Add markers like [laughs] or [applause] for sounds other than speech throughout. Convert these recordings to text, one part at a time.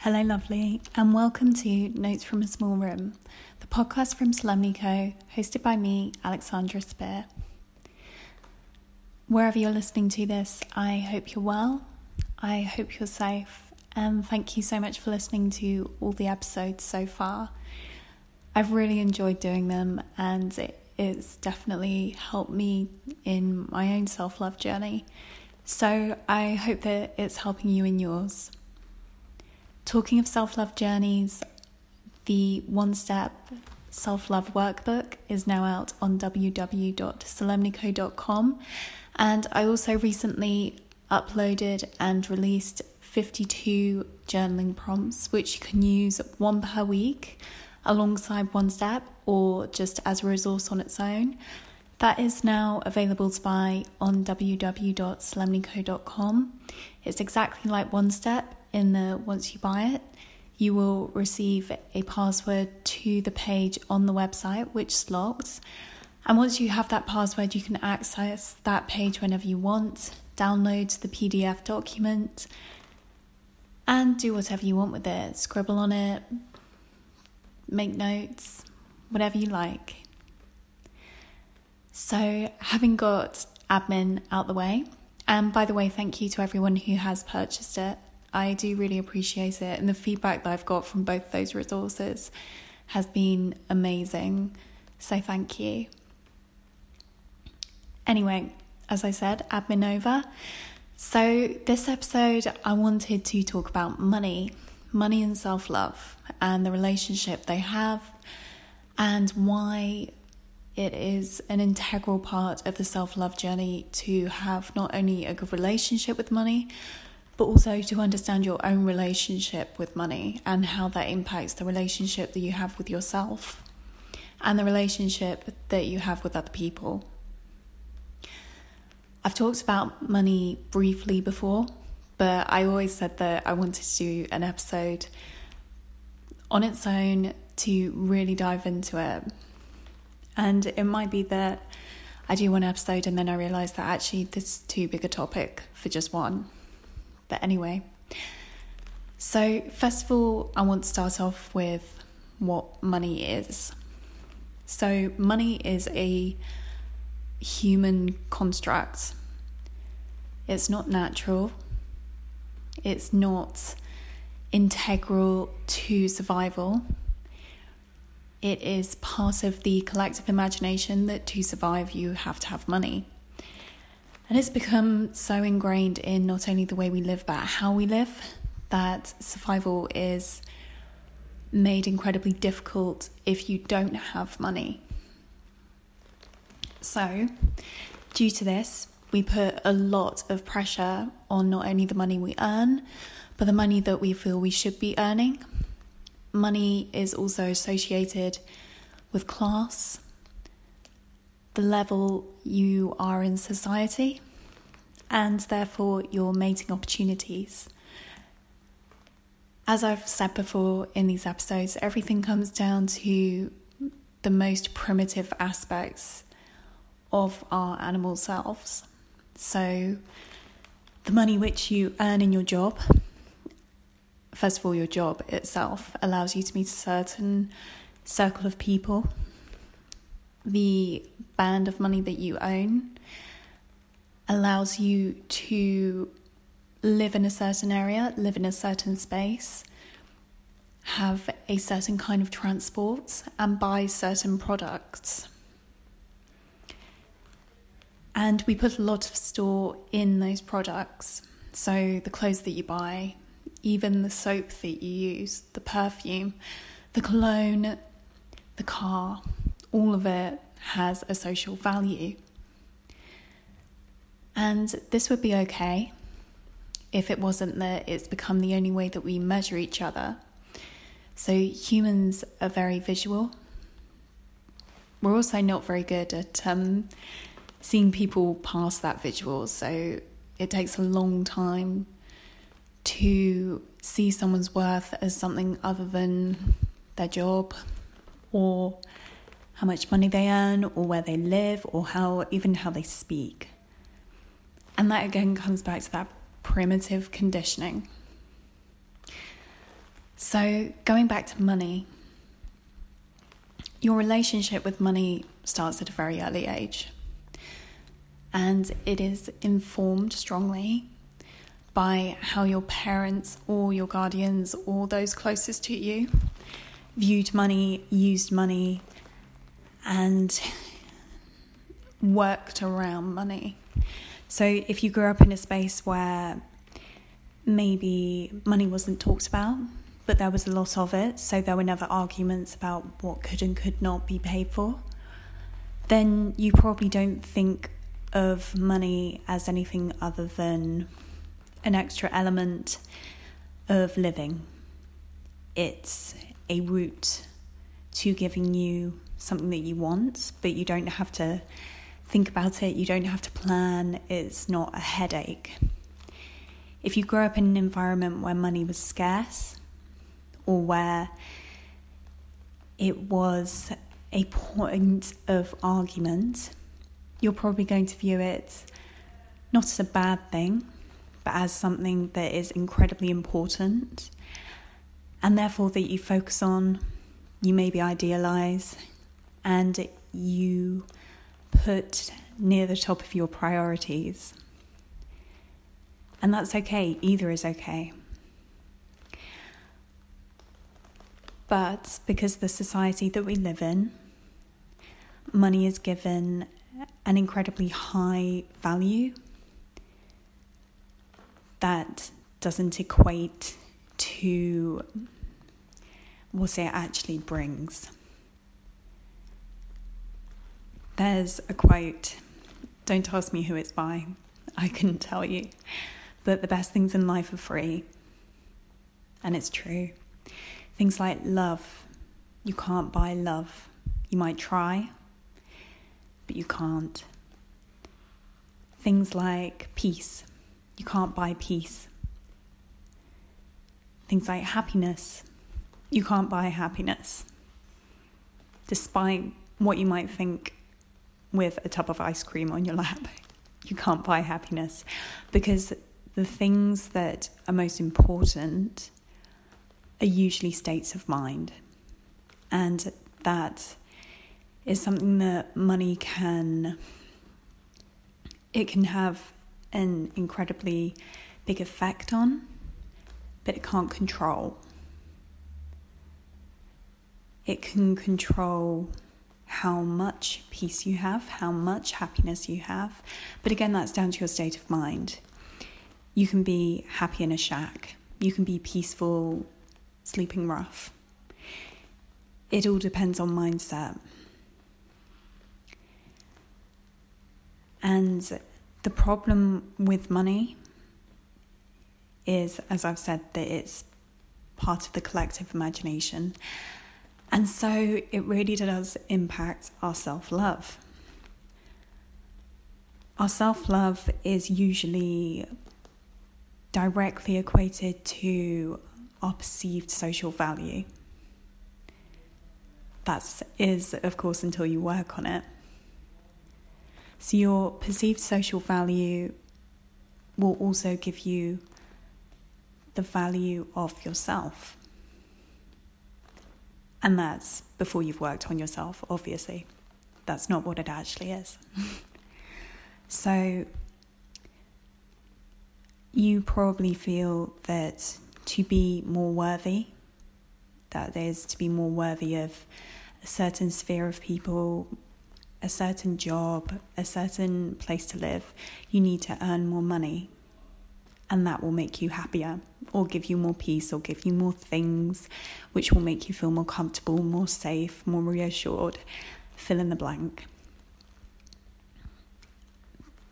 Hello, lovely, and welcome to Notes from a Small Room, the podcast from Solemnly Co, hosted by me, Alexandra Spear. Wherever you're listening to this, I hope you're well, I hope you're safe, and thank you so much for listening to all the episodes so far. I've really enjoyed doing them, and it's definitely helped me in my own self love journey. So I hope that it's helping you in yours. Talking of self love journeys, the one step self love workbook is now out on www.solemnico.com. And I also recently uploaded and released 52 journaling prompts, which you can use one per week alongside one step or just as a resource on its own. That is now available to buy on www.solemnico.com. It's exactly like one step, in the once you buy it, you will receive a password to the page on the website which is locked. And once you have that password, you can access that page whenever you want, download the PDF document, and do whatever you want with it. Scribble on it, make notes, whatever you like. So, having got admin out the way, and by the way, thank you to everyone who has purchased it. I do really appreciate it. And the feedback that I've got from both those resources has been amazing. So thank you. Anyway, as I said, admin over. So, this episode, I wanted to talk about money, money and self love, and the relationship they have, and why it is an integral part of the self love journey to have not only a good relationship with money, but also to understand your own relationship with money and how that impacts the relationship that you have with yourself and the relationship that you have with other people. I've talked about money briefly before, but I always said that I wanted to do an episode on its own to really dive into it. And it might be that I do one episode and then I realise that actually this is too big a topic for just one. But anyway, so first of all, I want to start off with what money is. So, money is a human construct, it's not natural, it's not integral to survival. It is part of the collective imagination that to survive you have to have money. And it's become so ingrained in not only the way we live, but how we live, that survival is made incredibly difficult if you don't have money. So, due to this, we put a lot of pressure on not only the money we earn, but the money that we feel we should be earning. Money is also associated with class, the level you are in society, and therefore your mating opportunities. As I've said before in these episodes, everything comes down to the most primitive aspects of our animal selves. So, the money which you earn in your job, first of all, your job itself allows you to meet a certain circle of people the band of money that you own allows you to live in a certain area, live in a certain space, have a certain kind of transport, and buy certain products. And we put a lot of store in those products. So the clothes that you buy, even the soap that you use, the perfume, the cologne, the car, all of it has a social value. And this would be okay if it wasn't that it's become the only way that we measure each other. So humans are very visual. We're also not very good at um, seeing people pass that visual. So it takes a long time to see someone's worth as something other than their job or how much money they earn or where they live or how even how they speak. And that again comes back to that primitive conditioning. So, going back to money, your relationship with money starts at a very early age. And it is informed strongly by how your parents or your guardians or those closest to you viewed money, used money, and worked around money. So if you grew up in a space where maybe money wasn't talked about, but there was a lot of it, so there were never arguments about what could and could not be paid for, then you probably don't think of money as anything other than an extra element of living. It's a route to giving you something that you want, but you don't have to think about it, you don't have to plan, it's not a headache. If you grow up in an environment where money was scarce or where it was a point of argument, you're probably going to view it not as a bad thing, but as something that is incredibly important and therefore that you focus on, you maybe idealize, and you put near the top of your priorities. And that's okay, either is okay. But because the society that we live in, money is given an incredibly high value that doesn't equate to what it actually brings. There's a quote, don't ask me who it's by, I couldn't tell you, but the best things in life are free. And it's true. Things like love, you can't buy love. You might try, but you can't. Things like peace, you can't buy peace. Things like happiness, you can't buy happiness. Despite what you might think with a tub of ice cream on your lap. [laughs] You can't buy happiness because the things that are most important are usually states of mind. And that is something that money can it can have an incredibly big effect on, but it can't control. It can control how much peace you have, how much happiness you have. But again, that's down to your state of mind. You can be happy in a shack, you can be peaceful, sleeping rough. It all depends on mindset. And the problem with money is, as I've said, that it's part of the collective imagination. And so it really does impact our self love. Our self love is usually directly equated to our perceived social value. That is, of course, until you work on it. So, your perceived social value will also give you the value of yourself. And that's before you've worked on yourself, obviously. That's not what it actually is. [laughs] so, you probably feel that to be more worthy, that is to be more worthy of a certain sphere of people, a certain job, a certain place to live, you need to earn more money and that will make you happier or give you more peace or give you more things which will make you feel more comfortable, more safe, more reassured. Fill in the blank.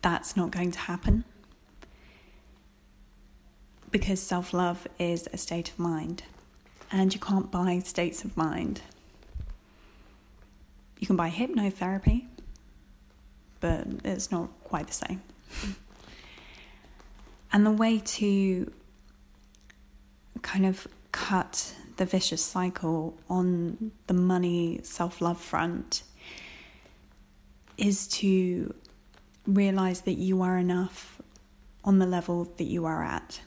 That's not going to happen because self love is a state of mind and you can't buy states of mind. You can buy hypnotherapy, but it's not quite the same. And the way to kind of cut the vicious cycle on the money self love front is to realize that you are enough on the level that you are at.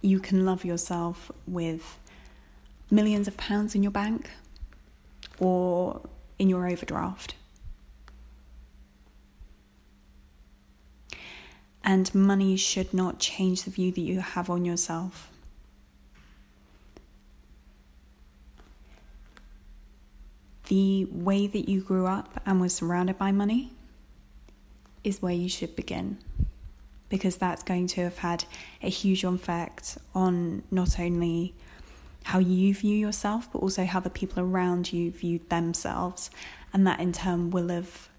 You can love yourself with millions of pounds in your bank or in your overdraft. And money should not change the view that you have on yourself. The way that you grew up and was surrounded by money is where you should begin because that's going to have had a huge effect on not only how you view yourself, but also how the people around you view themselves. And that in turn will have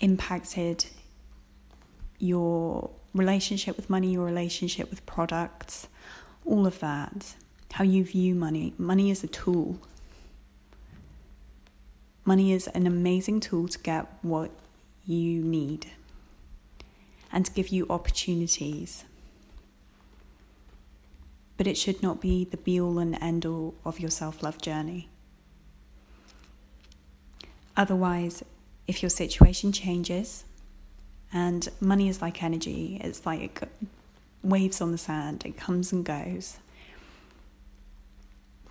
impacted your relationship with money, your relationship with products, all of that. How you view money. Money is a tool. Money is an amazing tool to get what you need and to give you opportunities. But it should not be the be all and end all of your self love journey. Otherwise, if your situation changes, and money is like energy, it's like waves on the sand, it comes and goes.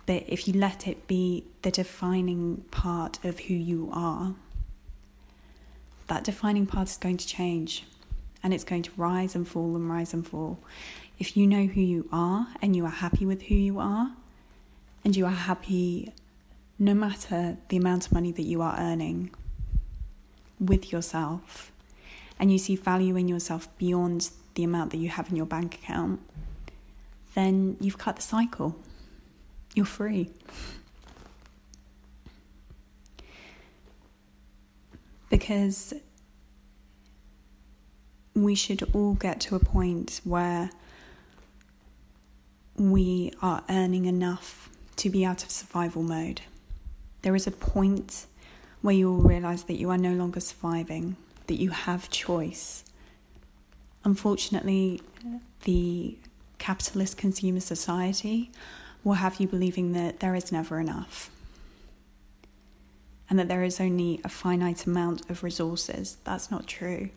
But if you let it be the defining part of who you are, that defining part is going to change and it's going to rise and fall and rise and fall. If you know who you are and you are happy with who you are, and you are happy no matter the amount of money that you are earning with yourself, and you see value in yourself beyond the amount that you have in your bank account, then you've cut the cycle. You're free. Because we should all get to a point where we are earning enough to be out of survival mode. There is a point where you will realize that you are no longer surviving, that you have choice. Unfortunately, the capitalist consumer society will have you believing that there is never enough and that there is only a finite amount of resources. That's not true.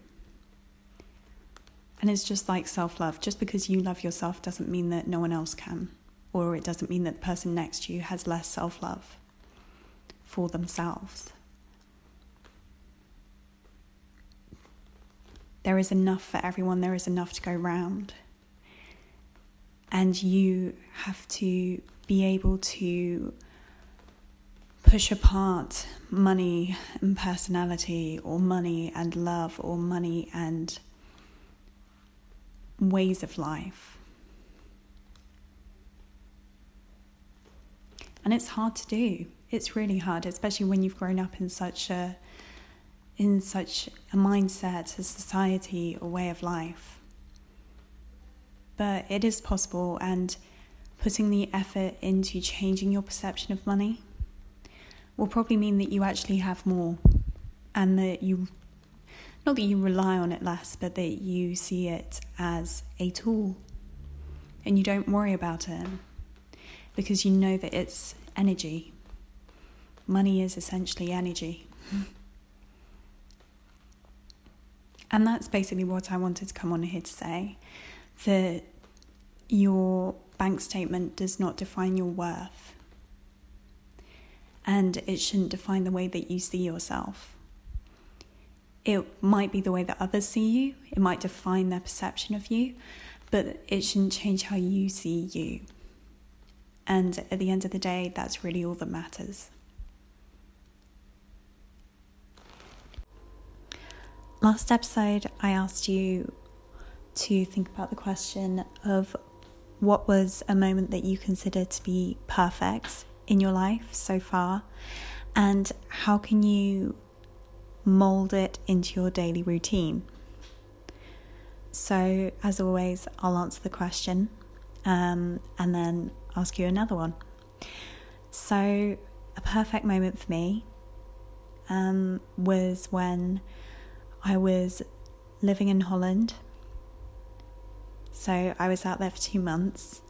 And it's just like self love. Just because you love yourself doesn't mean that no one else can, or it doesn't mean that the person next to you has less self love for themselves. There is enough for everyone, there is enough to go round. And you have to be able to push apart money and personality, or money and love, or money and ways of life. And it's hard to do. It's really hard, especially when you've grown up in such a in such a mindset, a society, a way of life. But it is possible and putting the effort into changing your perception of money will probably mean that you actually have more and that you not that you rely on it less, but that you see it as a tool and you don't worry about it because you know that it's energy. Money is essentially energy. [laughs] and that's basically what I wanted to come on here to say that your bank statement does not define your worth and it shouldn't define the way that you see yourself. It might be the way that others see you, it might define their perception of you, but it shouldn't change how you see you. And at the end of the day, that's really all that matters. Last episode, I asked you to think about the question of what was a moment that you consider to be perfect in your life so far, and how can you mold it into your daily routine. So, as always, I'll answer the question um, and then ask you another one. So, a perfect moment for me um, was when I was living in Holland. So, I was out there for two months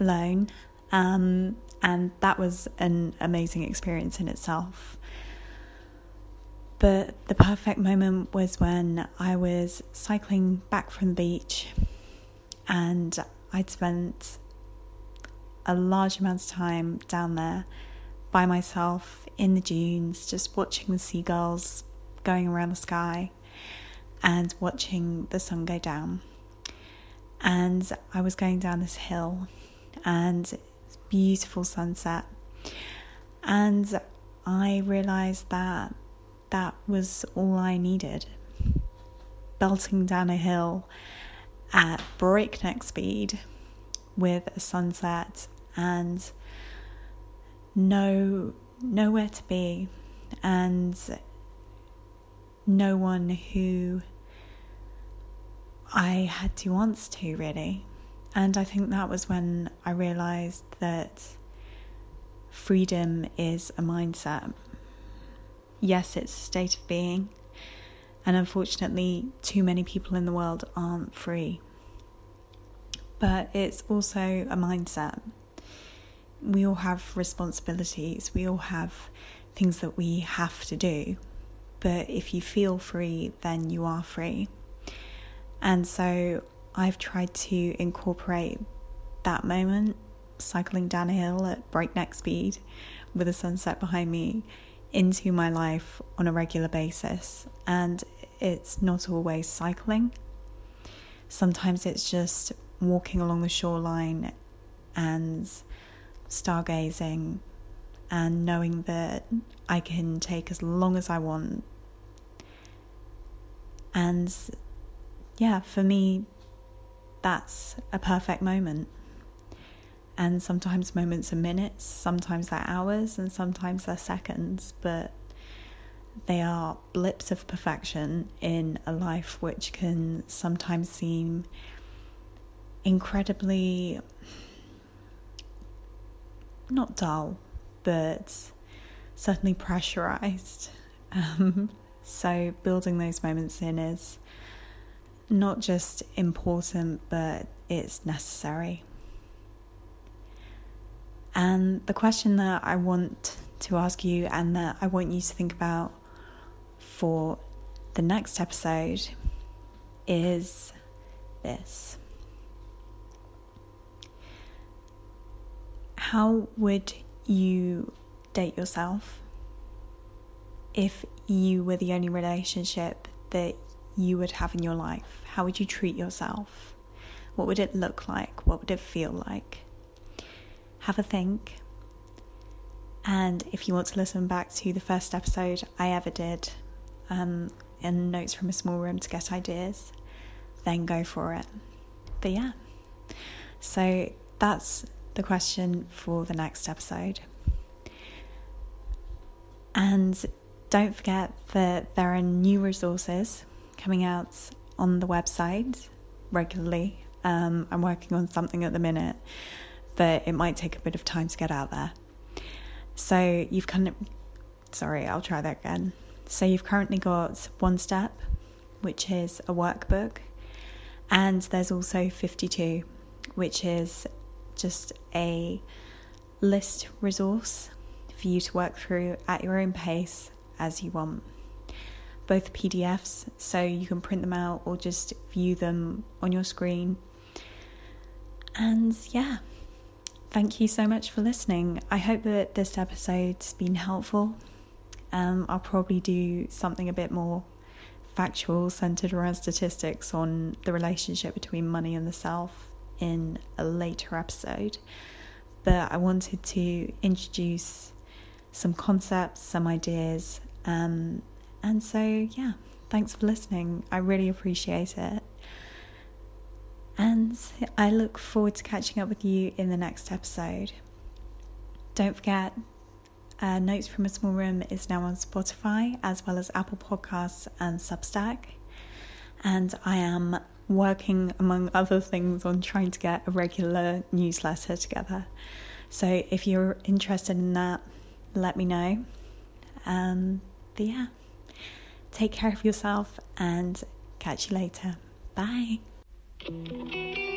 alone, um, and that was an amazing experience in itself. But the perfect moment was when I was cycling back from the beach and I'd spent a large amount of time down there by myself in the dunes, just watching the seagulls going around the sky and watching the sun go down. And I was going down this hill and beautiful sunset. And I realized that that was all I needed. Belting down a hill at breakneck speed with a sunset and no nowhere to be and no one who I had to answer to really. And I think that was when I realized that freedom is a mindset. Yes, it's a state of being, and unfortunately, too many people in the world aren't free. But it's also a mindset we all have responsibilities, we all have things that we have to do. But if you feel free, then you are free. And so I've tried to incorporate that moment, cycling down a hill at breakneck speed with the sunset behind me, into my life on a regular basis. And it's not always cycling, sometimes it's just walking along the shoreline and stargazing and knowing that I can take as long as I want. And yeah, for me, that's a perfect moment. And sometimes moments are minutes, sometimes they're hours, and sometimes they're seconds, but they are blips of perfection in a life which can sometimes seem incredibly not dull, but certainly pressurized. [laughs] Um, so, building those moments in is not just important, but it's necessary. And the question that I want to ask you and that I want you to think about for the next episode is this How would you date yourself if you were the only relationship that you would have in your life? How would you treat yourself? What would it look like? What would it feel like? Have a think. And if you want to listen back to the first episode I ever did, um, in Notes from a Small Room to get ideas, then go for it. But yeah, so that's the question for the next episode. And don't forget that there are new resources coming out on the website regularly. Um, I'm working on something at the minute, but it might take a bit of time to get out there. So you've kind of, sorry, I'll try that again. So you've currently got One Step, which is a workbook, and there's also 52, which is just a list resource for you to work through at your own pace as you want both PDFs so you can print them out or just view them on your screen. And yeah, thank you so much for listening. I hope that this episode's been helpful. Um, I'll probably do something a bit more factual, centered around statistics on the relationship between money and the self in a later episode. But I wanted to introduce some concepts, some ideas, um, and so, yeah, thanks for listening. I really appreciate it. And I look forward to catching up with you in the next episode. Don't forget, uh, Notes from a Small Room is now on Spotify as well as Apple Podcasts and Substack. And I am working, among other things, on trying to get a regular newsletter together. So if you're interested in that, let me know. Um, but yeah. Take care of yourself and catch you later. Bye. うん。